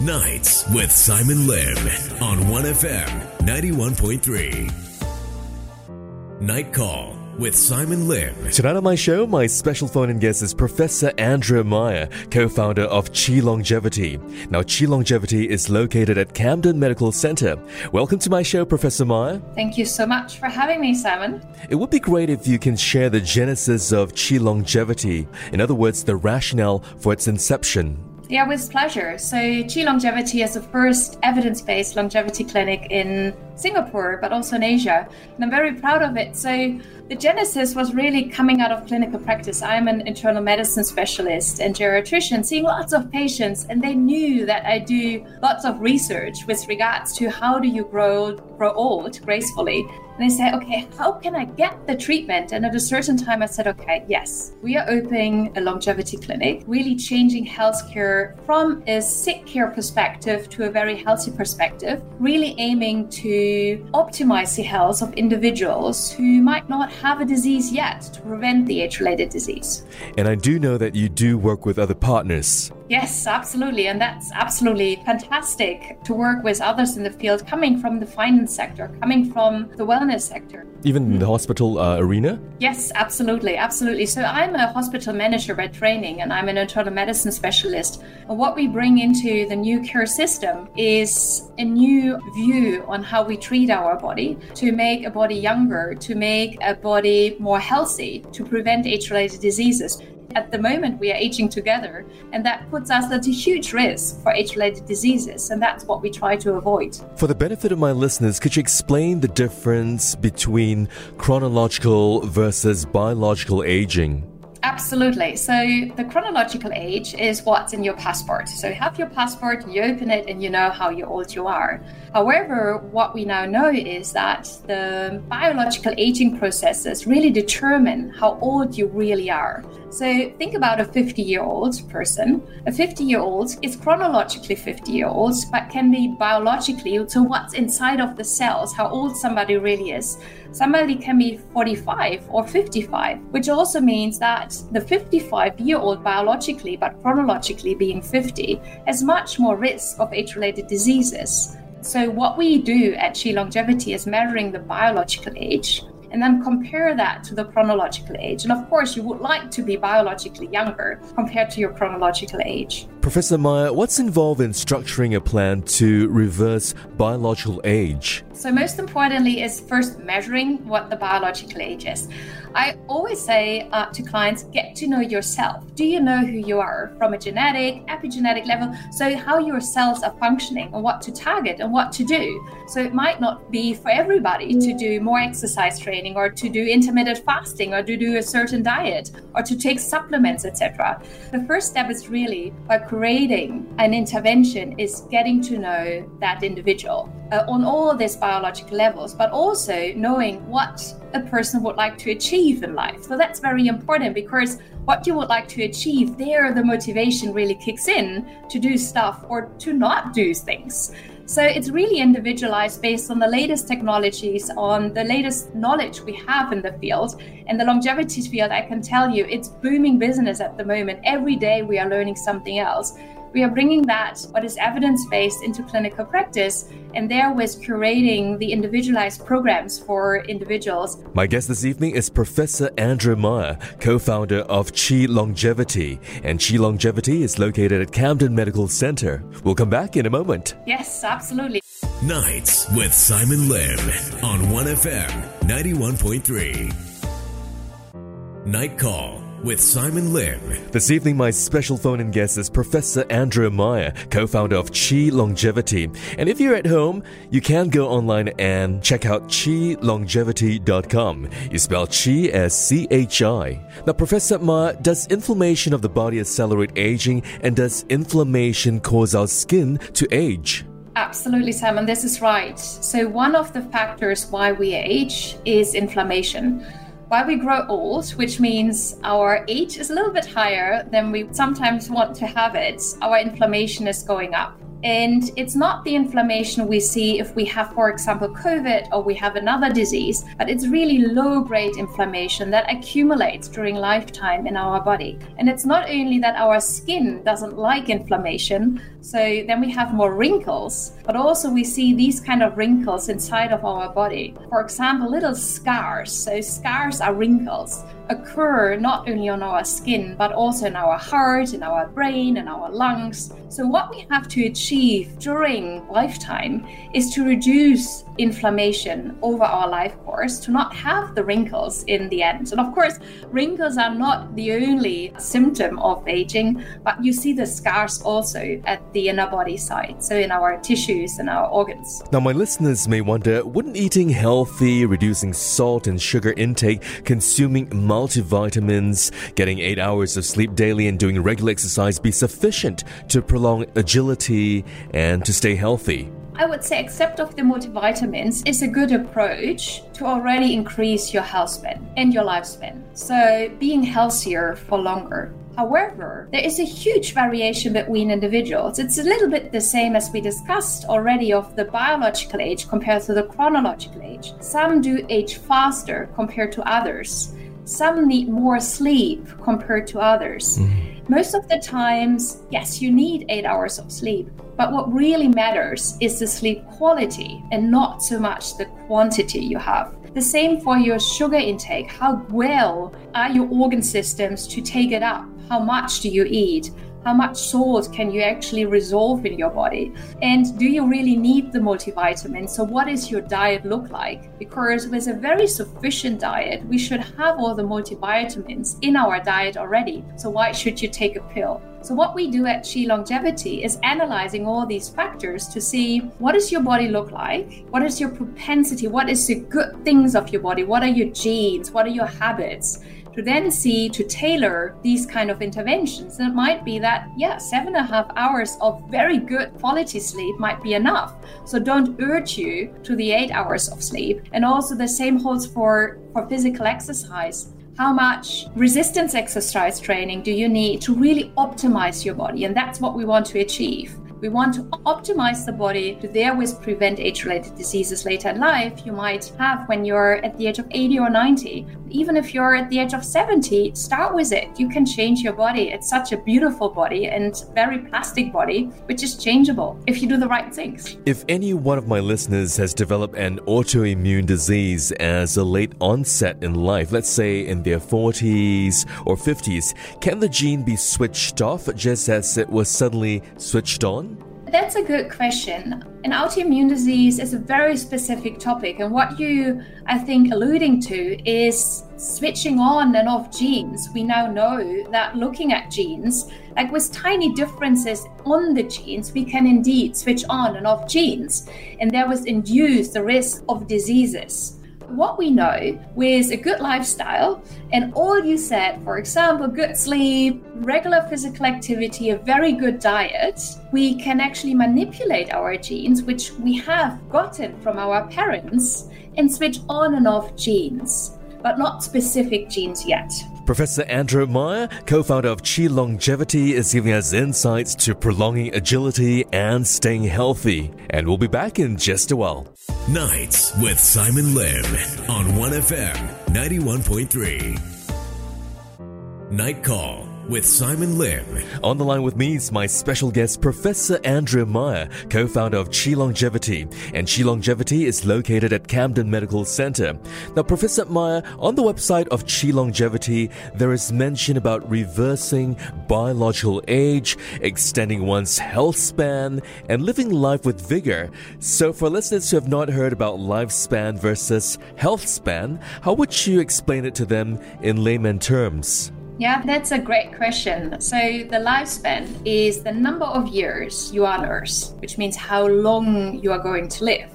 Nights with Simon Lim on 1FM 91.3. Night Call with Simon Lim. Tonight on my show, my special phone in guest is Professor Andrea Maier, co founder of Chi Longevity. Now, Chi Longevity is located at Camden Medical Center. Welcome to my show, Professor Maier. Thank you so much for having me, Simon. It would be great if you can share the genesis of Chi Longevity. In other words, the rationale for its inception. Yeah, with pleasure. So, Chi Longevity is the first evidence based longevity clinic in Singapore, but also in Asia. And I'm very proud of it. So, the genesis was really coming out of clinical practice. I'm an internal medicine specialist and geriatrician, seeing lots of patients, and they knew that I do lots of research with regards to how do you grow grow old gracefully. And they say, okay, how can I get the treatment? And at a certain time, I said, okay, yes, we are opening a longevity clinic, really changing healthcare from a sick care perspective to a very healthy perspective, really aiming to optimize the health of individuals who might not have a disease yet to prevent the age related disease. And I do know that you do work with other partners. Yes, absolutely. And that's absolutely fantastic to work with others in the field coming from the finance sector, coming from the wellness sector. Even in the hospital uh, arena? Yes, absolutely. Absolutely. So I'm a hospital manager by training and I'm an internal medicine specialist. And what we bring into the new care system is a new view on how we treat our body to make a body younger, to make a body more healthy, to prevent age related diseases. At the moment, we are aging together, and that puts us at a huge risk for age related diseases, and that's what we try to avoid. For the benefit of my listeners, could you explain the difference between chronological versus biological aging? Absolutely. So the chronological age is what's in your passport. So you have your passport, you open it, and you know how old you are. However, what we now know is that the biological aging processes really determine how old you really are. So think about a 50 year old person. A 50 year old is chronologically 50 year old, but can be biologically, so what's inside of the cells, how old somebody really is. Somebody can be 45 or 55, which also means that the 55 year old biologically, but chronologically being 50, has much more risk of age related diseases. So, what we do at Chi Longevity is measuring the biological age and then compare that to the chronological age. And of course, you would like to be biologically younger compared to your chronological age. Professor Maier, what's involved in structuring a plan to reverse biological age? So, most importantly, is first measuring what the biological age is. I always say uh, to clients, get to know yourself. Do you know who you are from a genetic, epigenetic level? So, how your cells are functioning and what to target and what to do. So, it might not be for everybody to do more exercise training or to do intermittent fasting or to do a certain diet or to take supplements, etc. The first step is really by creating an intervention, is getting to know that individual uh, on all these biological levels, but also knowing what a person would like to achieve in life. So that's very important because what you would like to achieve, there the motivation really kicks in to do stuff or to not do things. So it's really individualized based on the latest technologies, on the latest knowledge we have in the field. In the longevity field, I can tell you it's booming business at the moment. Every day we are learning something else we are bringing that, what is evidence based, into clinical practice and therewith curating the individualized programs for individuals. My guest this evening is Professor Andrew Maier, co founder of Chi Longevity. And Chi Longevity is located at Camden Medical Center. We'll come back in a moment. Yes, absolutely. Nights with Simon Lim on 1FM 91.3. Night Call with Simon Lim. This evening, my special phone in guest is Professor Andrew Maier, co founder of Chi Longevity. And if you're at home, you can go online and check out chilongevity.com. You spell Chi as C H I. Now, Professor Maier, does inflammation of the body accelerate aging, and does inflammation cause our skin to age? Absolutely, Simon, this is right. So, one of the factors why we age is inflammation while we grow old, which means our age is a little bit higher than we sometimes want to have it, our inflammation is going up. And it's not the inflammation we see if we have, for example, COVID or we have another disease, but it's really low grade inflammation that accumulates during lifetime in our body. And it's not only that our skin doesn't like inflammation, So then we have more wrinkles, but also we see these kind of wrinkles inside of our body. For example, little scars. So scars are wrinkles occur not only on our skin, but also in our heart, in our brain, in our lungs. So, what we have to achieve during lifetime is to reduce inflammation over our life course, to not have the wrinkles in the end. And of course, wrinkles are not the only symptom of aging, but you see the scars also at the inner body side, so in our tissues and our organs. Now, my listeners may wonder wouldn't eating healthy, reducing salt and sugar intake, consuming multivitamins, getting eight hours of sleep daily, and doing regular exercise be sufficient to prolong agility and to stay healthy? I would say, except of the multivitamins, is a good approach to already increase your health span and your lifespan. So, being healthier for longer. However, there is a huge variation between individuals. It's a little bit the same as we discussed already of the biological age compared to the chronological age. Some do age faster compared to others. Some need more sleep compared to others. Mm. Most of the times, yes, you need eight hours of sleep, but what really matters is the sleep quality and not so much the quantity you have. The same for your sugar intake. How well are your organ systems to take it up? How much do you eat? How much salt can you actually resolve in your body and do you really need the multivitamins so what does your diet look like because with a very sufficient diet we should have all the multivitamins in our diet already so why should you take a pill so what we do at Chi Longevity is analyzing all these factors to see what does your body look like? What is your propensity? What is the good things of your body? What are your genes? What are your habits? To then see to tailor these kind of interventions. And it might be that, yeah, seven and a half hours of very good quality sleep might be enough. So don't urge you to the eight hours of sleep. And also the same holds for, for physical exercise how much resistance exercise training do you need to really optimize your body? And that's what we want to achieve. We want to optimize the body to therewith prevent age related diseases later in life you might have when you're at the age of 80 or 90. Even if you're at the age of 70, start with it. You can change your body. It's such a beautiful body and very plastic body, which is changeable if you do the right things. If any one of my listeners has developed an autoimmune disease as a late onset in life, let's say in their 40s or 50s, can the gene be switched off just as it was suddenly switched on? That's a good question. An autoimmune disease is a very specific topic, and what you, I think, alluding to is switching on and off genes. We now know that looking at genes, like with tiny differences on the genes, we can indeed switch on and off genes, and there was induce the risk of diseases what we know with a good lifestyle and all you said, for example, good sleep, regular physical activity, a very good diet, we can actually manipulate our genes, which we have gotten from our parents, and switch on and off genes, but not specific genes yet. Professor Andrew Maier, co founder of Chi Longevity, is giving us insights to prolonging agility and staying healthy. And we'll be back in just a while. Nights with Simon Lim on 1FM 91.3. Night Call with Simon Lim. On the line with me is my special guest, Professor Andrea Maier, co founder of Chi Longevity. And Chi Longevity is located at Camden Medical Center. Now, Professor Maier, on the website of Chi Longevity, there is mention about reversing biological age, extending one's health span, and living life with vigor. So, for listeners who have not heard about lifespan versus health span, how would you explain it to them in layman terms? Yeah, that's a great question. So, the lifespan is the number of years you are on Earth, which means how long you are going to live.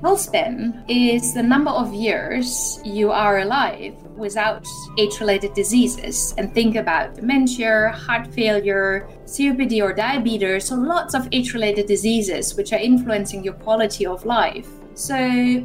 Health span is the number of years you are alive without age related diseases. And think about dementia, heart failure, COPD, or diabetes, so lots of age related diseases which are influencing your quality of life. So,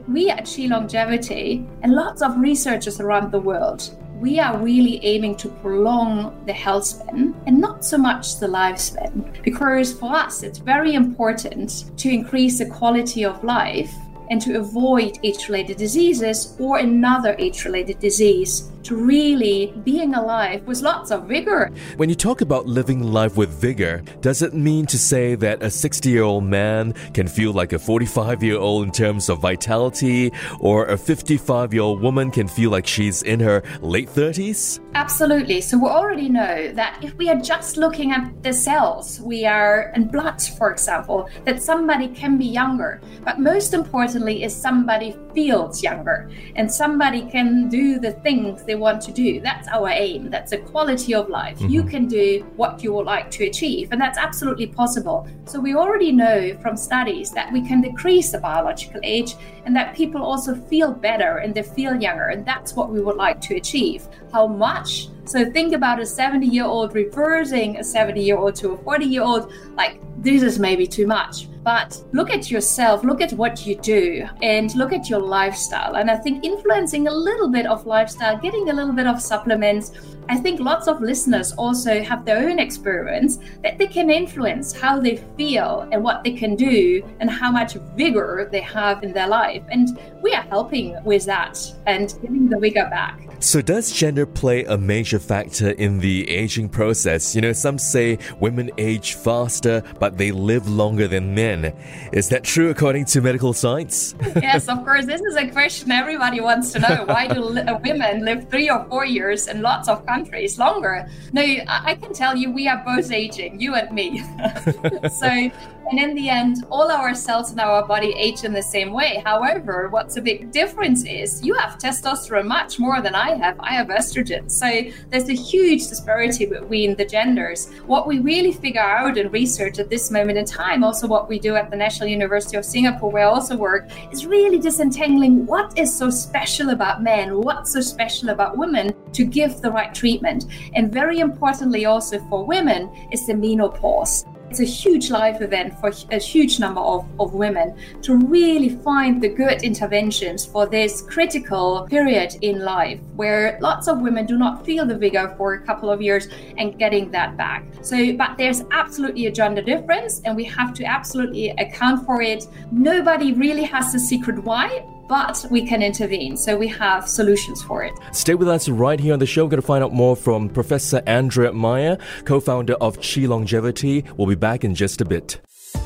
we at Chi Longevity and lots of researchers around the world we are really aiming to prolong the health span and not so much the lifespan. Because for us, it's very important to increase the quality of life and to avoid age related diseases or another age related disease to really being alive with lots of vigor. When you talk about living life with vigor, does it mean to say that a 60 year old man can feel like a 45 year old in terms of vitality, or a 55 year old woman can feel like she's in her late 30s? Absolutely. So we already know that if we are just looking at the cells, we are in blood, for example, that somebody can be younger. But most importantly, is somebody feels younger and somebody can do the things they want to do. That's our aim. That's a quality of life. Mm-hmm. You can do what you would like to achieve, and that's absolutely possible. So we already know from studies that we can decrease the biological age and that people also feel better and they feel younger. And that's what we would like to achieve. How much? So think about a 70 year old reversing a 70 year old to a 40 year old. Like, this is maybe too much. But look at yourself, look at what you do, and look at your lifestyle. And I think influencing a little bit of lifestyle, getting a little bit of supplements, I think lots of listeners also have their own experience that they can influence how they feel and what they can do and how much vigor they have in their life. And we are helping with that and giving the vigor back. So, does gender play a major factor in the aging process? You know, some say women age faster, but they live longer than men. Is that true according to medical science? yes, of course. This is a question everybody wants to know. Why do women live three or four years in lots of countries longer? No, I can tell you, we are both aging, you and me. so, and in the end, all our cells in our body age in the same way. However, what's a big difference is you have testosterone much more than I have. I have estrogen. So there's a huge disparity between the genders. What we really figure out in research at this moment in time, also what we do at the National University of Singapore, where I also work, is really disentangling what is so special about men, what's so special about women to give the right treatment. And very importantly, also for women, is the menopause. It's a huge life event for a huge number of, of women to really find the good interventions for this critical period in life where lots of women do not feel the vigor for a couple of years and getting that back. So, but there's absolutely a gender difference and we have to absolutely account for it. Nobody really has the secret why, but we can intervene. So we have solutions for it. Stay with us right here on the show. We're going to find out more from Professor Andrea Maier, co founder of Chi Longevity. We'll be back in just a bit.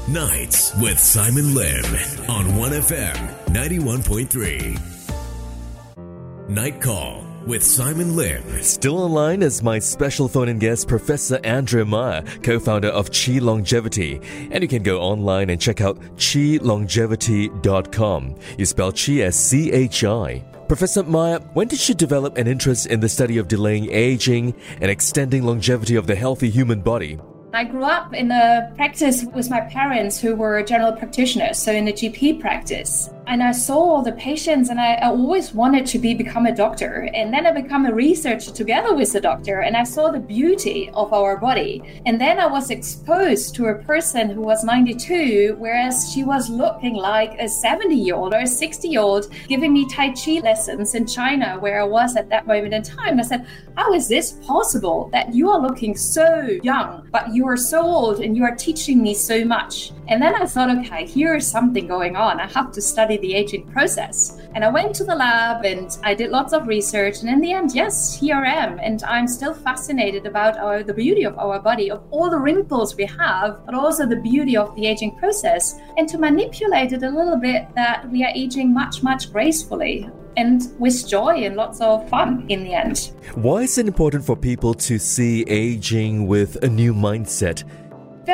Nights with Simon Lim on 1FM 91.3. Night Call with Simon Lim. Still online is my special phone in guest, Professor Andrea Maier, co founder of Chi Longevity. And you can go online and check out chilongevity.com. You spell Chi as C H I. Professor Maier, when did you develop an interest in the study of delaying aging and extending longevity of the healthy human body? I grew up in a practice with my parents who were general practitioners, so in a GP practice and I saw all the patients and I, I, always wanted to be become a doctor. And then I become a researcher together with the doctor and I saw the beauty of our body. And then I was exposed to a person who was 92, whereas she was looking like a 70 year old or a 60 year old giving me Tai Chi lessons in China where I was at that moment in time. I said, How is this possible that you are looking so young, but you are so old and you are teaching me so much? And then I thought, okay, here is something going on. I have to study the aging process. And I went to the lab and I did lots of research. And in the end, yes, here I am. And I'm still fascinated about our, the beauty of our body, of all the wrinkles we have, but also the beauty of the aging process. And to manipulate it a little bit that we are aging much, much gracefully and with joy and lots of fun in the end. Why is it important for people to see aging with a new mindset?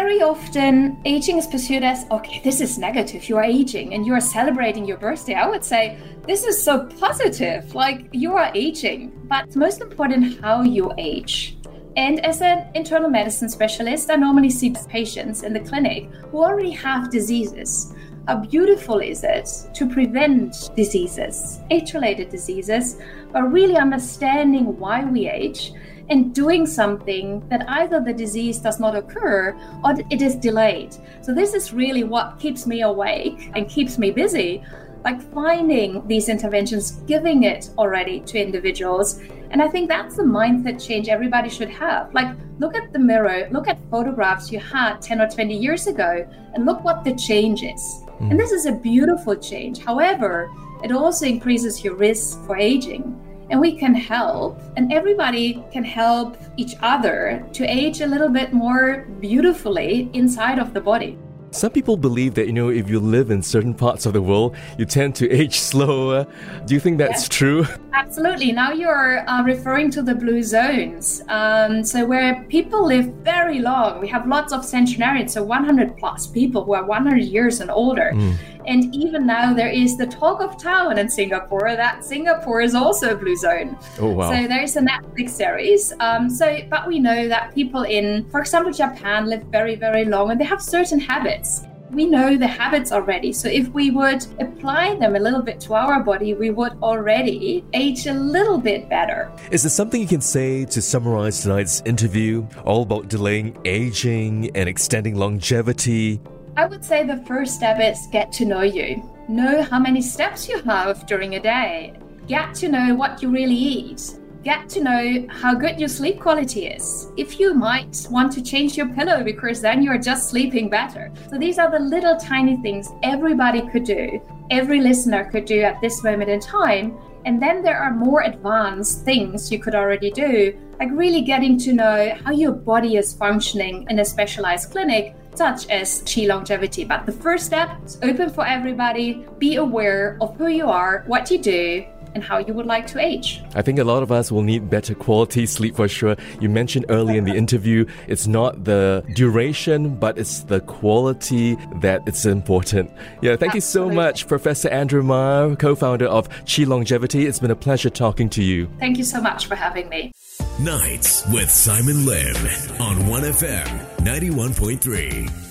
Very often aging is pursued as okay this is negative. You are aging and you are celebrating your birthday. I would say this is so positive. Like you are aging. But it's most important how you age. And as an internal medicine specialist i normally see patients in the clinic who already have diseases. How beautiful is it to prevent diseases age related diseases but really understanding why we age and doing something that either the disease does not occur or it is delayed. So, this is really what keeps me awake and keeps me busy. Like finding these interventions, giving it already to individuals. And I think that's the mindset change everybody should have. Like, look at the mirror, look at photographs you had 10 or 20 years ago, and look what the change is. Mm. And this is a beautiful change. However, it also increases your risk for aging and we can help, and everybody can help each other to age a little bit more beautifully inside of the body. Some people believe that, you know, if you live in certain parts of the world, you tend to age slower. Do you think that's yes. true? Absolutely. Now you're uh, referring to the blue zones. Um, so, where people live very long, we have lots of centenarians, so 100 plus people who are 100 years and older. Mm. And even now, there is the talk of town in Singapore that Singapore is also a blue zone. Oh, wow. So, there's a Netflix series. Um, so, but we know that people in, for example, Japan live very, very long and they have certain habits we know the habits already. So if we would apply them a little bit to our body, we would already age a little bit better. Is there something you can say to summarize tonight's interview, all about delaying aging and extending longevity? I would say the first step is get to know you. Know how many steps you have during a day. Get to know what you really eat get to know how good your sleep quality is. If you might want to change your pillow because then you're just sleeping better. So these are the little tiny things everybody could do, every listener could do at this moment in time. And then there are more advanced things you could already do, like really getting to know how your body is functioning in a specialized clinic such as Chi Longevity. But the first step is open for everybody. Be aware of who you are, what you do, and how you would like to age. I think a lot of us will need better quality sleep for sure. You mentioned early in the interview, it's not the duration, but it's the quality that it's important. Yeah, thank Absolutely. you so much, Professor Andrew Maier, co founder of Chi Longevity. It's been a pleasure talking to you. Thank you so much for having me. Nights with Simon Lim on 1FM 91.3.